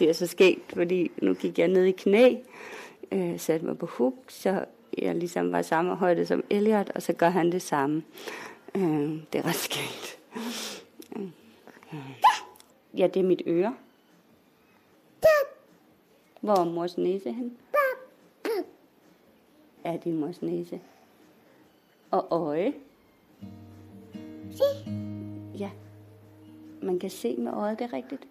det er så skægt, fordi nu gik jeg ned i knæ, øh, satte mig på huk, så jeg ligesom var samme højde som Elliot, og så gør han det samme. Øh, det er ret skægt. Ja, det er mit øre. Hvor er mors næse hen? Ja, det er mors næse. Og øje. Ja, man kan se med øjet, det er rigtigt.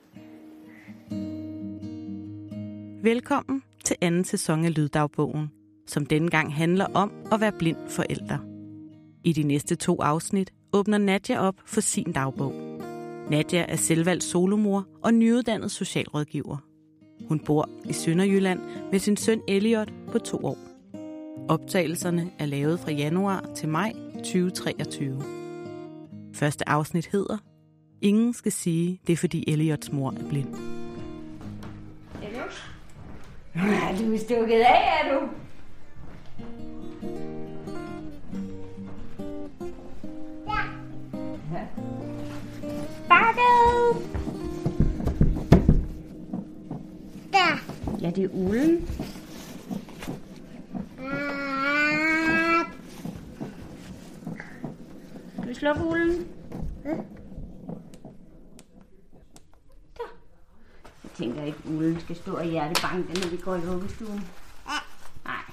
Velkommen til anden sæson af Lyddagbogen, som denne gang handler om at være blind forælder. I de næste to afsnit åbner Nadja op for sin dagbog. Nadja er selvvalgt solomor og nyuddannet socialrådgiver. Hun bor i Sønderjylland med sin søn Elliot på to år. Optagelserne er lavet fra januar til maj 2023. Første afsnit hedder Ingen skal sige, det er fordi Elliots mor er blind. Ja, du er stukket af, er du? Ja. Bakket! Der. Ja, det er ulden. Skal vi slukke ulden? Der. Tænker ikke, ulden skal stå og hjertebanke, når vi går i vuggestuen. Nej.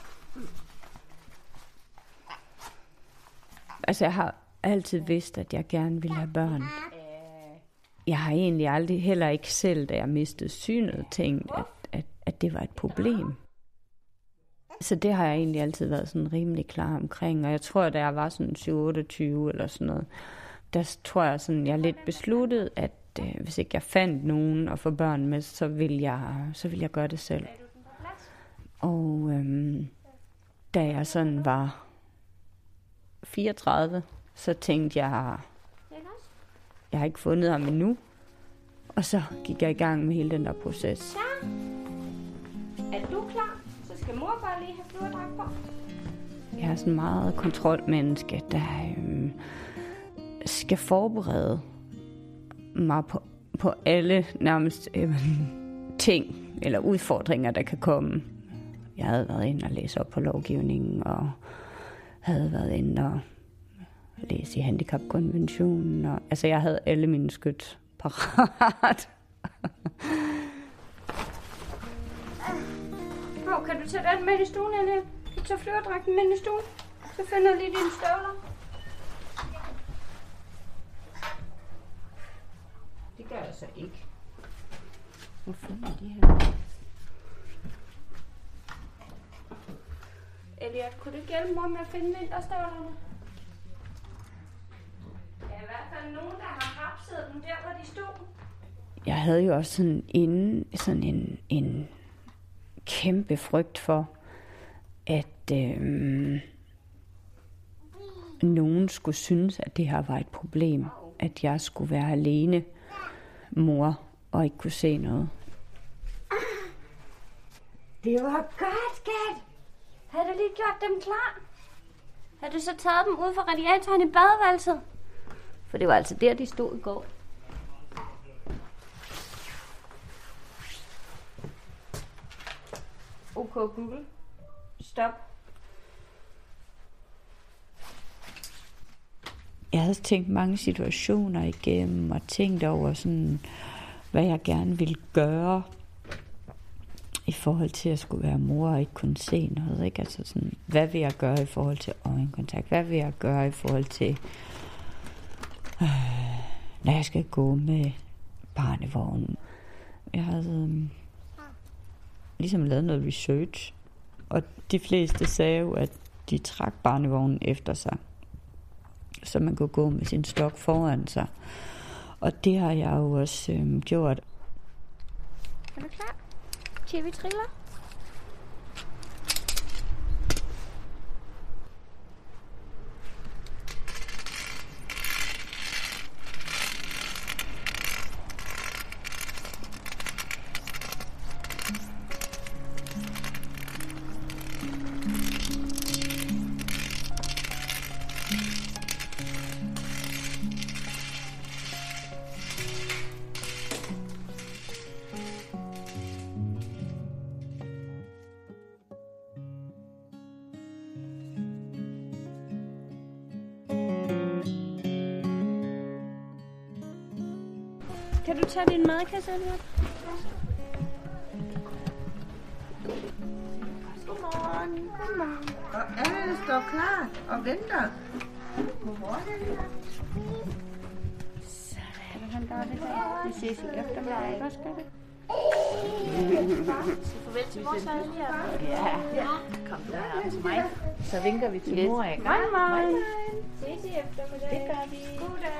Altså, jeg har altid vidst, at jeg gerne ville have børn. Jeg har egentlig aldrig, heller ikke selv, da jeg mistede synet, tænkt, at, at, at det var et problem. Så det har jeg egentlig altid været sådan rimelig klar omkring. Og jeg tror, da jeg var sådan 28 eller sådan noget, der tror jeg sådan, jeg lidt besluttet, at øh, hvis ikke jeg fandt nogen at få børn med, så vil jeg, så vil jeg gøre det selv. Og øhm, da jeg sådan var 34, så tænkte jeg, jeg har ikke fundet ham endnu. Og så gik jeg i gang med hele den der proces. Er du klar? Så skal mor bare lige have flyverdragt på. Jeg er sådan meget kontrolmenneske, der øhm, skal forberede mig på, på alle nærmest øh, ting eller udfordringer, der kan komme. Jeg havde været inde og læse op på lovgivningen, og havde været inde og læse i handicapkonventionen. Og, altså, jeg havde alle mine skyt parat. Hvor kan du tage den med i stuen, eller? Kan du tage flyverdragten med i stuen? Så finder jeg lige dine støvler. Det gør jeg så ikke. Hvor fanden er de her? Elliot, kunne du hjælpe mor med at finde vinterstøvlerne? Der er i hvert fald nogen, der har hapset dem der, hvor de stod. Jeg havde jo også sådan, inden, sådan en, en kæmpe frygt for, at øhm, nogen skulle synes, at det her var et problem. At jeg skulle være alene mor og ikke kunne se noget. Det var godt, skat. Havde du lige gjort dem klar? Har du så taget dem ud fra radiatoren i badeværelset? For det var altså der, de stod i går. OK Google. Stop. Jeg havde tænkt mange situationer igennem og tænkt over sådan, hvad jeg gerne ville gøre i forhold til at skulle være mor og ikke kunne se noget. Ikke? Altså sådan, hvad vil jeg gøre i forhold til øjenkontakt? Hvad vil jeg gøre i forhold til, øh, når jeg skal gå med barnevognen? Jeg havde øh, ligesom lavet noget research, og de fleste sagde jo, at de trak barnevognen efter sig, så man kunne gå med sin stok foran sig. Og det har jeg jo også øh, gjort. Er du klar? Til vi triller? Kan du tage din madkasse, Elliot? Godmorgen. Godmorgen. Og alle står klar og venter. Kan du have en dårlig dag? Vi ses i eftermiddag, ikke også, Katte? Farvel til vores Elliot. Ja, kom der til mig. Så vinker vi til mor, ikke? Hej, hej. Ses i eftermiddag. Det gør vi. God dag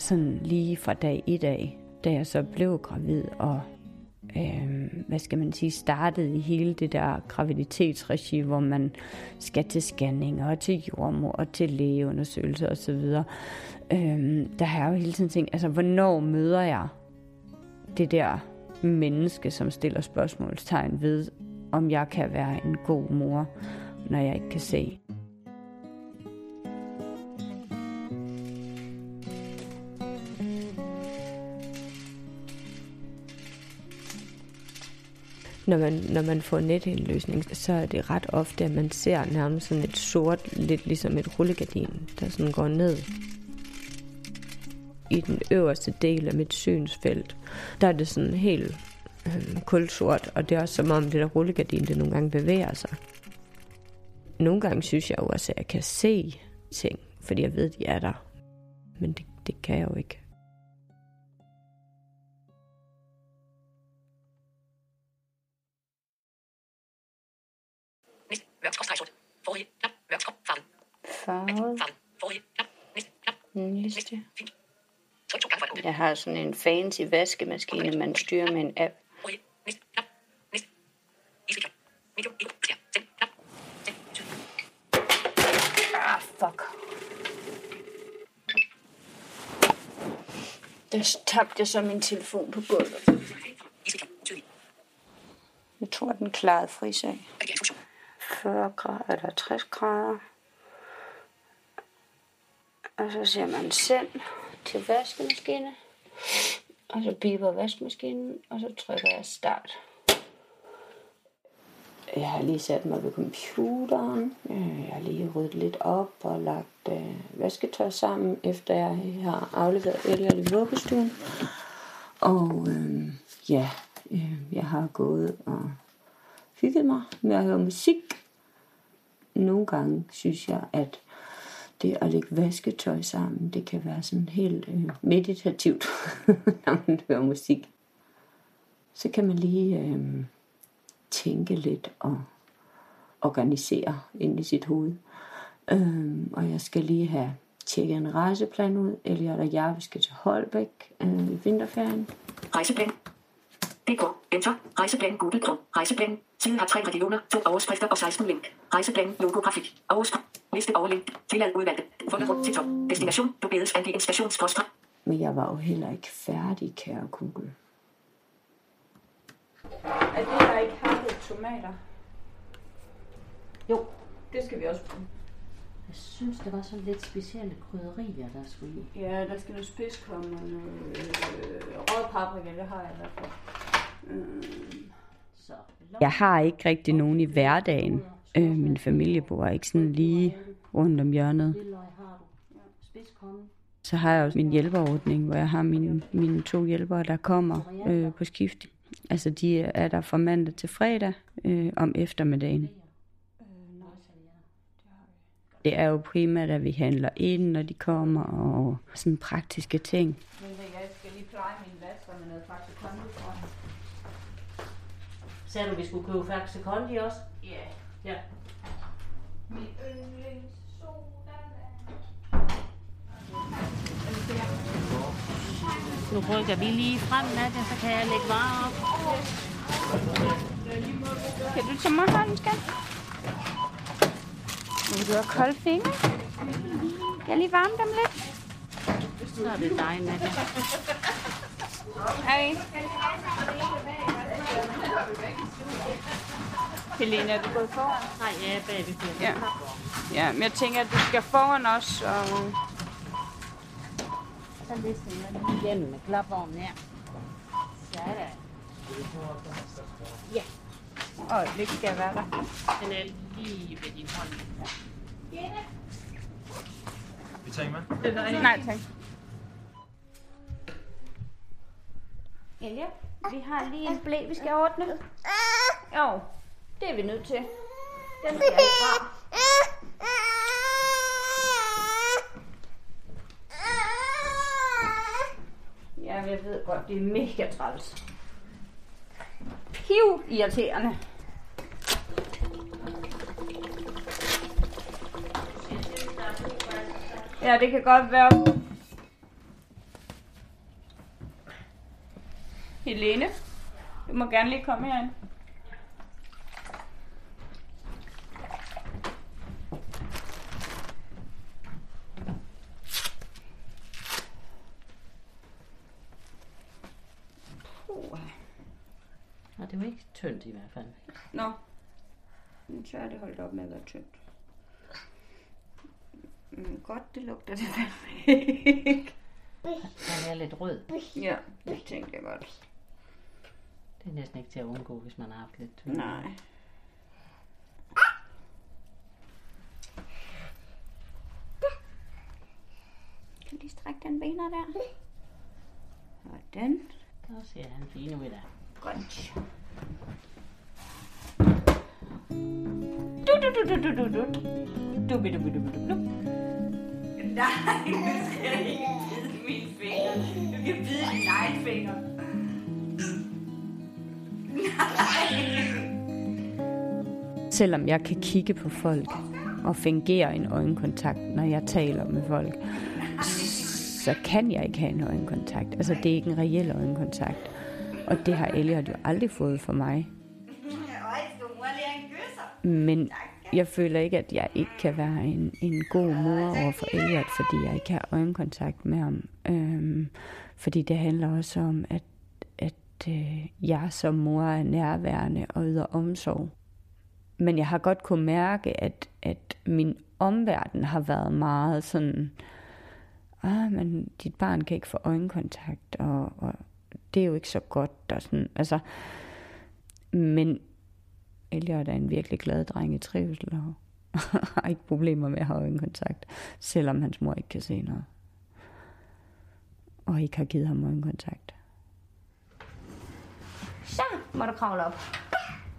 sådan lige fra dag i dag, da jeg så blev gravid og øh, hvad skal man sige, startede i hele det der graviditetsregi, hvor man skal til scanninger og til jordmor og til lægeundersøgelser osv. Øh, der har jeg jo hele tiden tænkt, altså hvornår møder jeg det der menneske, som stiller spørgsmålstegn ved, om jeg kan være en god mor, når jeg ikke kan se. Når man, når man får netindløsning, så er det ret ofte, at man ser nærmest sådan et sort, lidt ligesom et rullegardin, der sådan går ned. I den øverste del af mit synsfelt, der er det sådan helt øh, kulsort, og det er også som om det der rullegardin, det nogle gange bevæger sig. Nogle gange synes jeg jo også, at jeg kan se ting, fordi jeg ved, at de er der. Men det, det kan jeg jo ikke. Mørk skråstreg sort. Forrige. Knap. Mørk skråstreg. Farve. Farvet. Farve. Forrige. Knap. Næste. Knap. Næste. Fint. Tryk to gange for at åbne. Jeg har sådan en fancy vaskemaskine, man styrer med en app. Forrige. Næste. Knap. Næste. Easy knap. Medium. Ego. Skær. Send. Knap. Send. Syd. Ah, fuck. Der tabte jeg så min telefon på gulvet. Jeg tror, den klarede frisag. 40 grader eller 60 grader. Og så ser man send til vaskemaskine. Og så biber vaskemaskinen, og så trykker jeg start. Jeg har lige sat mig ved computeren. Øh, jeg har lige ryddet lidt op og lagt øh, vasketøj sammen, efter jeg har afleveret Elliot i vuggestuen. Og øh, ja, øh, jeg har gået og hygget mig med at høre musik. Nogle gange synes jeg, at det at lægge vasketøj sammen, det kan være sådan helt øh, meditativt, når man hører musik. Så kan man lige øh, tænke lidt og organisere ind i sit hoved. Øh, og jeg skal lige have tjekket en rejseplan ud. Elliot og jeg, vi skal til Holbæk øh, i vinterferien. Rejseplan. DK. Enter. Rejseplan Google Chrome. Rejseplan. Siden har tre regioner, to overskrifter og 16 link. Rejseplan. Logografik. Overskrift. Liste over link. Tillad udvalgte. Fundet rundt til top. Destination. Du bedes angive en stationsskråstreg. Men jeg var jo heller ikke færdig, kære Google. Er det der ikke hakket tomater? Jo, Det skal vi også bruge. jeg synes, det var sådan lidt specielle krydderier, der skulle i. Ja, der skal noget spidskom og noget øh, rød paprika, det har jeg i hvert fald. Øh, jeg har ikke rigtig nogen i hverdagen. Øh, min familie bor ikke sådan lige rundt om hjørnet. Så har jeg også min hjælperordning, hvor jeg har mine, mine to hjælpere, der kommer øh, på skift. Altså de er der fra mandag til fredag øh, om eftermiddagen. Det er jo primært, at vi handler ind, når de kommer, og sådan praktiske ting. men jeg skal lige pleje min vasker med noget faktisk kondi, tror jeg. Sagde du, vi skulle købe Faxe Kondi også? Ja. Ja. Min yndlings Nu rykker vi lige frem, Nadia, så kan jeg lægge varer op. Kan du tage mig hånden, skat? Vil du have kolde fingre? Jeg lige varme dem lidt. Så er det dig, Nadia. Hej. Helena, er du gået foran? Nej, jeg er bagved. Ja. Ja, men jeg tænker, at du skal foran os. Og... Så lister jeg lige igennem med klapvognen her. Sådan. Øjeblik skal jeg være der. Den er lige ved din hånd. Vi tager med. Nej, tak. Elia, vi har lige en blæ, vi skal ordne. Jo, det er vi nødt til. Den skal jeg fra. Ja, jeg ved godt, det er mega træls. Piv irriterende. Ja, det kan godt være. Helene, du må gerne lige komme herind. Puh. Og det jo ikke tyndt i hvert fald. Nå, men så er det holdt op med at være tyndt. Men godt, det lugter det fandme ikke. Den er lidt rød. Ja, det tænkte jeg godt. Det er næsten ikke til at undgå, hvis man har haft lidt tyndt. Nej. Kan du lige strække den bener der? Sådan. Så ser han fin ud der. Godt. Du, du, du, du, du, du, du. Du, du, du, du, du, du, du. Nej, du skal ikke bide mine fingre. Du kan bide din egen finger. Selvom jeg kan kigge på folk og fungere en øjenkontakt, når jeg taler med folk, så kan jeg ikke have en øjenkontakt. Altså, det er ikke en reel øjenkontakt. Og det har Elliot jo aldrig fået for mig. Men jeg føler ikke, at jeg ikke kan være en, en god mor over for Elliot, fordi jeg ikke har øjenkontakt med ham. Øhm, fordi det handler også om, at, at øh, jeg som mor er nærværende og yder omsorg. Men jeg har godt kunne mærke, at, at min omverden har været meget sådan, ah, men dit barn kan ikke få øjenkontakt, og, og det er jo ikke så godt. Og sådan, altså, men Elliot er en virkelig glad dreng i trivsel, og har ikke problemer med at have øjenkontakt, selvom hans mor ikke kan se noget. Og ikke har givet ham øjenkontakt. Så må du kravle op.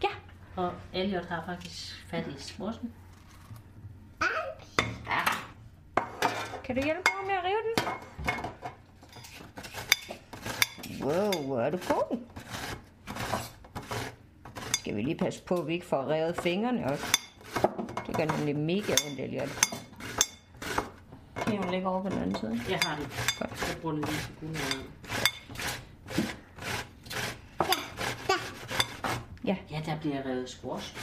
Ja. Og Elliot har faktisk fat i småsen. Kan du hjælpe mig med at rive den? Wow, hvor er du god. Skal vi lige passe på, at vi ikke får revet fingrene også. Det gør nemlig mega ondt, Elliot. Kan hun ligge over på den anden side? Jeg har det. Jeg bruger det lige sekunder. Ja. Ja, der bliver revet squash.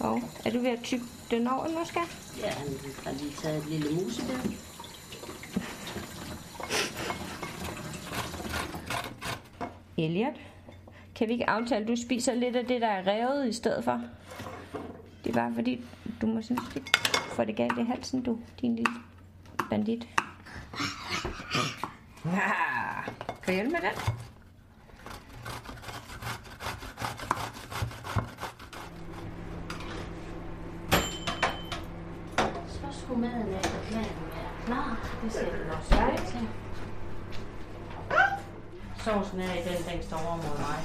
Og er du ved at tykke den over nu, skat? Ja, han har lige taget et lille musebær. Elliot, kan vi ikke aftale, at du spiser lidt af det, der er revet i stedet for? Det er bare fordi, du må synes, det får det galt i halsen, du, din lille bandit. Ah, kan jeg hjælpe med den? Så skulle maden efter planen være klar. Det ser du også ud til. Sovsen er i den, den står over mod mig.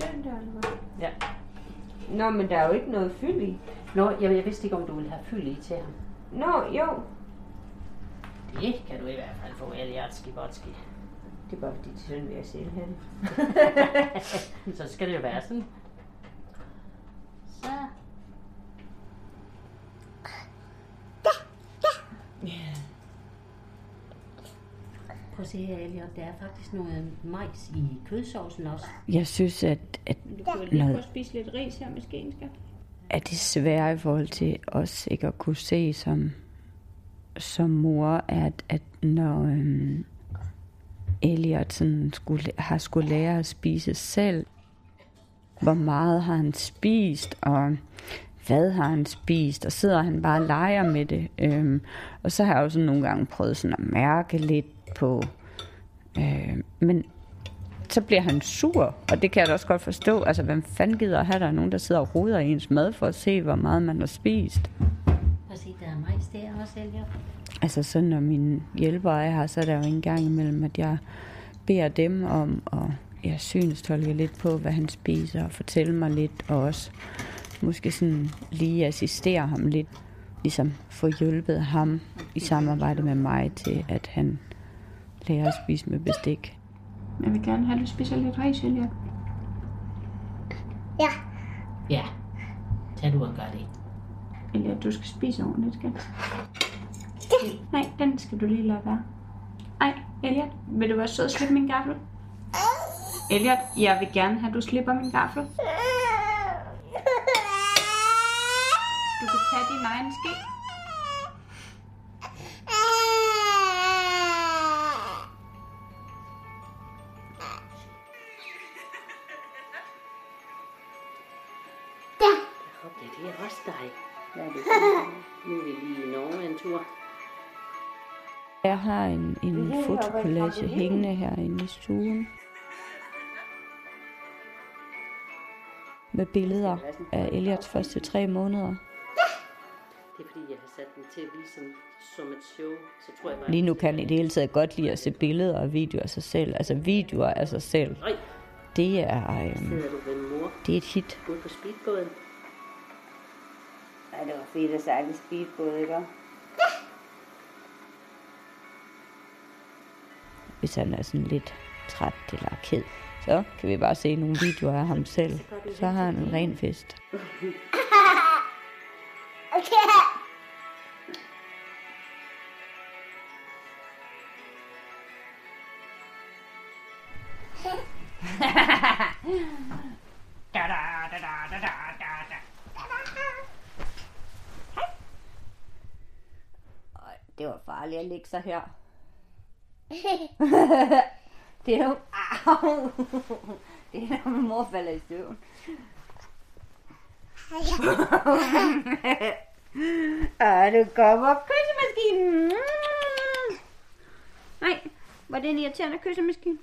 Den der, eller hvad? Ja. Nå, men der er jo ikke noget fyld i. Nå, jeg, jeg vidste ikke, om du ville have fyld i til ham. Nå, jo. Det kan du i hvert fald få, Eliatski Botski. Det er bare fordi, de sådan vil jeg selv have det. Så skal det jo være sådan. Prøv at se her, Elliot. Der er faktisk noget majs i kødsovsen også. Jeg synes, at, at, Du kan lige prøve at spise lidt ris her med skeen, skat. at det er svært i forhold til os ikke at kunne se som, som mor, at, at når øhm, Elliot sådan skulle, har skulle lære at spise selv, hvor meget har han spist, og hvad har han spist, og sidder han bare og leger med det. Øhm, og så har jeg jo sådan nogle gange prøvet sådan at mærke lidt på, øh, men så bliver han sur, og det kan jeg da også godt forstå. Altså, hvem fanden gider at have, der er nogen, der sidder og roder i ens mad for at se, hvor meget man har spist? Prøv se, der er majs der også, Elliot. Altså så når mine hjælpere er her, så er der jo en gang imellem, at jeg beder dem om at jeg synstolke lidt på, hvad han spiser, og fortælle mig lidt, og også måske sådan lige assistere ham lidt, ligesom få hjulpet ham i samarbejde med mig til, at han lærer at spise med bestik. Jeg vil gerne have, at du spiser lidt ris, Elia. Ja. Ja, tag du og gør det. Elia, du skal spise ordentligt, skat. Nej, den skal du lige lade være. Ej, Elliot, vil du være sød og slippe min gaffel? Elliot, jeg vil gerne have, at du slipper min gaffel. Du kan tage din egen ske. Ja, det er også dig. Hvad er det? Nu er vi lige i Norge en tur. Jeg har en, en fotokollage hængende herinde i stuen. Med billeder af Eliots første tre måneder. Det er fordi, jeg har sat den til at vise som, et show. Så tror jeg bare... Lige nu kan i det hele taget godt lide at se billeder og videoer af sig selv. Altså videoer af sig selv. Øj, Det er, øhm, det er et hit. ude på speedbåden. Ej, det var fedt at sejle speedbåd, ikke? Hvis han er sådan lidt træt eller ked, så kan vi bare se nogle videoer af ham selv. Så har han en ren fest. Det var farligt at lægge sig her. det er jo... Au! Det er når min mor falder i søvn. Ah, du kommer kyssemaskinen. Nej, var det en irriterende kyssemaskine?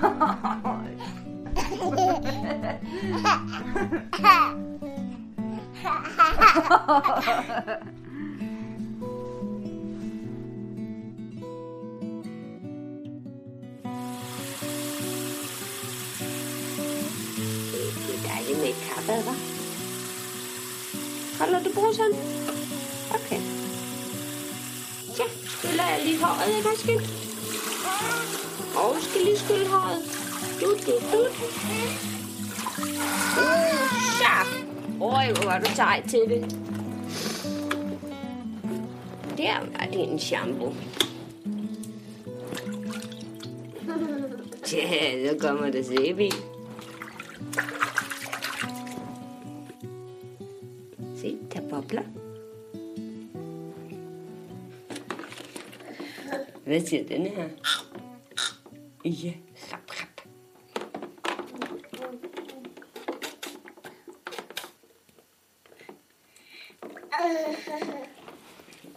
Ha ha ha! Holder du bruseren? Okay. Ja, skyller jeg lige håret, ikke også, skidt? Og skal lige skylle håret. Du, du, du. Uh, så. Øj, hvor var du sej til det. Der var det en shampoo. Ja, så kommer der sæbe i. Hvad siger den her? Ja, rap, rap.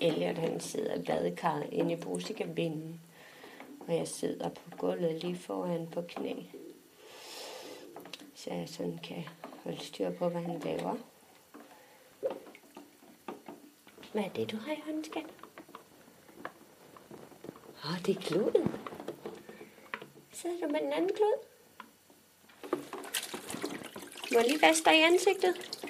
Elliot han sidder i badekarret inde i brusekabinen, og jeg sidder på gulvet lige foran på knæ. Så jeg sådan kan holde styr på, hvad han laver. Hvad er det, du har i hånden, skat? Åh, det er kloden. Sidder du med den anden klod? Må jeg lige vaske dig i ansigtet?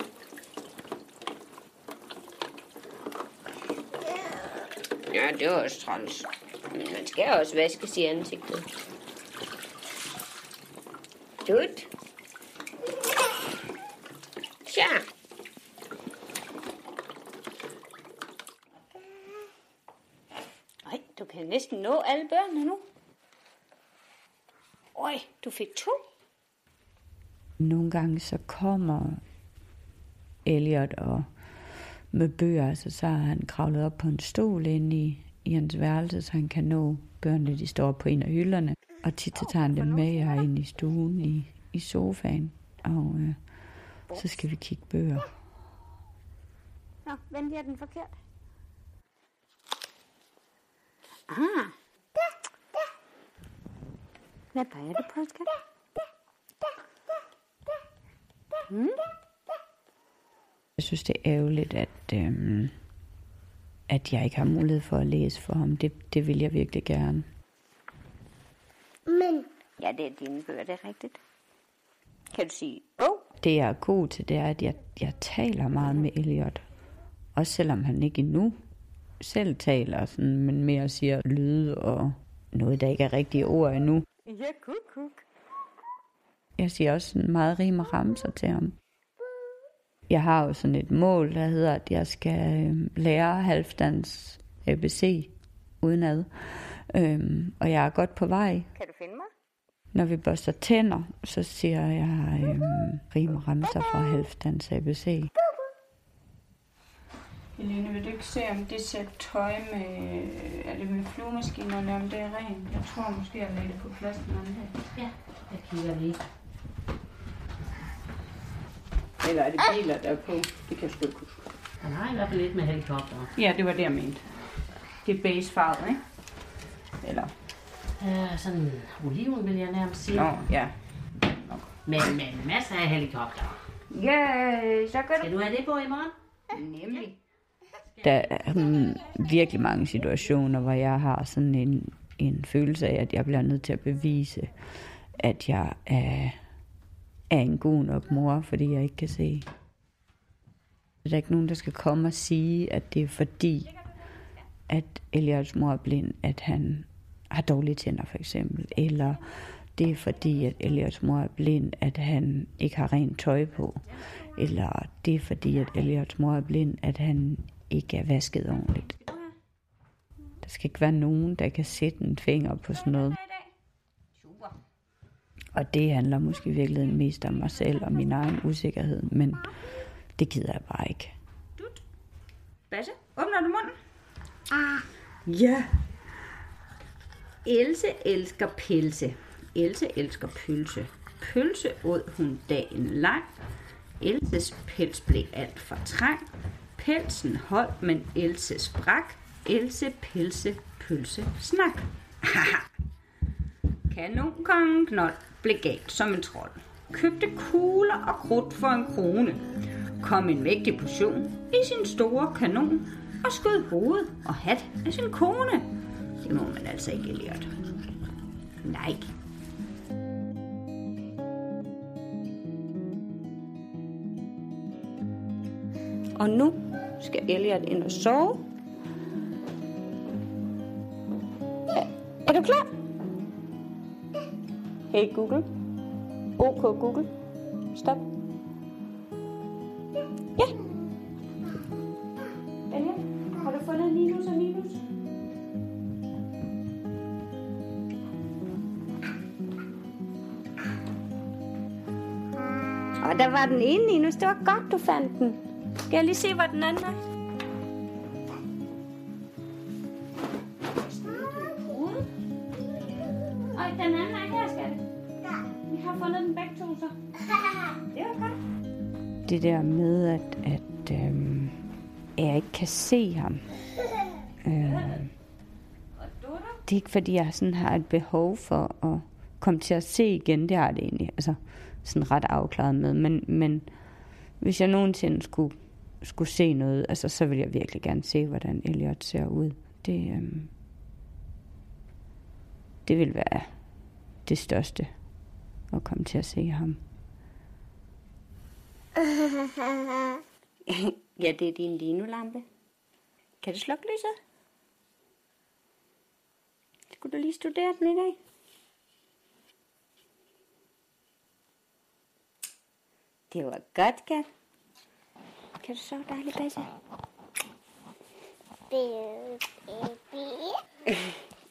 Ja, det var også træls. Men man skal også vaskes i ansigtet. Dut. Tja. Nej, du kan næsten nå alle børnene nu. Oj, du fik to. Nogle gange så kommer Elliot og med bøger, altså så har han kravlet op på en stol inde i, i hans værelse, så han kan nå børnene, de står på en af hylderne. Og tit så tager han dem med jer ind i stuen i, i sofaen, og øh, så skal vi kigge bøger. Nå, vendte jeg den forkert? Ah. Hvad peger du på, skat? Jeg synes, det er ærgerligt, at, øhm, at jeg ikke har mulighed for at læse for ham. Det, det vil jeg virkelig gerne. Men. Ja, det er dine bøger, det er rigtigt. Kan du sige bog? Det jeg er god til, det er, at jeg, jeg taler meget med Elliot. Også selvom han ikke endnu selv taler, sådan, men mere siger lyde og noget, der ikke er rigtige ord endnu. Ja, kuk, kuk. Jeg siger også sådan meget rim og ramser til ham. Jeg har jo sådan et mål, der hedder, at jeg skal øh, lære halvdans ABC udenad. Øhm, og jeg er godt på vej. Kan du finde mig? Når vi børster tænder, så siger jeg øhm, rim og ramser fra halvdans ABC. Helene, vil du ikke se, om det sæt tøj med, er det med fluemaskinerne, om det er rent? Jeg tror måske, jeg lagde det på plads den anden dag. Ja, jeg kigger lige. Eller er det biler, der er på? Det kan jeg sgu ikke huske. Han har i hvert fald lidt med helikopter. Ja, det var det, jeg mente. Det er beigefarvet, ikke? Eller? Øh, sådan oliven, vil jeg nærmest sige. Nå, ja. Men med masser af helikopter. Ja, så kan Skal du have det på i morgen? Nemlig. Der er um, virkelig mange situationer, hvor jeg har sådan en, en følelse af, at jeg bliver nødt til at bevise, at jeg er, er en god nok mor, fordi jeg ikke kan se. Der er ikke nogen, der skal komme og sige, at det er fordi, at Eliots mor er blind, at han har dårlige tænder for eksempel. Eller det er fordi, at Eliots mor er blind, at han ikke har rent tøj på. Eller det er fordi, at Eliots mor er blind, at han ikke er vasket ordentligt. Der skal ikke være nogen, der kan sætte en finger på sådan noget. Og det handler måske i virkeligheden mest om mig selv og min egen usikkerhed, men det gider jeg bare ikke. Basse, åbner du munden? Ja. Else elsker pelse. Else elsker pølse. Pølse åd hun dagen lang. Elses pels blev alt for trang. Pelsen hold, men Else sprak. Else pelse pølse snak. Kanonkongen Knold blev galt som en trold. Købte kugler og krudt for en krone. Kom en mægtig portion i sin store kanon og skød hoved og hat af sin kone. Det må man altså ikke lært. Nej. Og nu skal Elliot ind og sove. Ja. er du klar? Hey Google. OK Google. Stop. Ja. Elliot, har du fundet Linus og Linus? Og der var den ene Linus. Det var godt, du fandt den. Skal jeg lige se, hvor den anden er? Oj, den anden er her, skal det. Vi har fundet den begge to, så. Det var godt. Det der med, at, at øhm, jeg ikke kan se ham. Øhm, det er ikke fordi, jeg sådan har et behov for at komme til at se igen. Det har det egentlig altså, sådan ret afklaret med. Men, men hvis jeg nogensinde skulle, skulle se noget, altså, så vil jeg virkelig gerne se, hvordan Elliot ser ud. Det, øhm, det vil være det største at komme til at se ham. ja, det er din linolampe. Kan du slukke lyset? Skulle du lige studere den i dag? Det var godt, Kat. Kan du sove dejligt, Basse?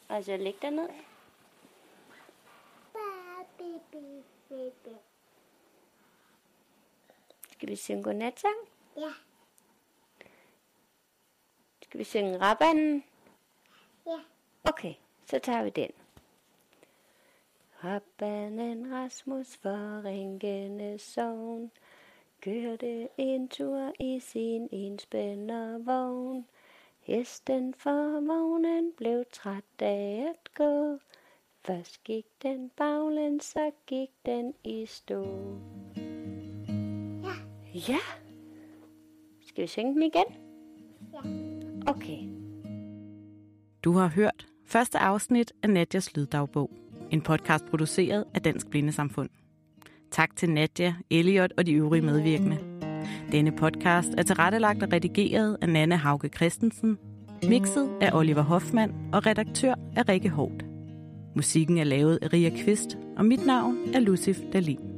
Og så læg dig ned. Skal vi synge godnatsang? Ja. Skal vi synge rabatten? Ja. Okay, så tager vi den. Rabannen Rasmus for Ringende Sogn kørte en tur i sin enspændervogn. Hesten for vognen blev træt af at gå. Først gik den baglæns, så gik den i stå. Ja. Ja, Skal vi synge dem igen? Ja. Okay. Du har hørt første afsnit af Nadjas Lyddagbog. En podcast produceret af Dansk Blindesamfund. Tak til Nadja, Elliot og de øvrige medvirkende. Denne podcast er tilrettelagt og redigeret af Nanne Hauge Christensen, mixet af Oliver Hoffmann og redaktør af Rikke Hårdt. Musikken er lavet af Ria Kvist, og mit navn er Lucif Dalin.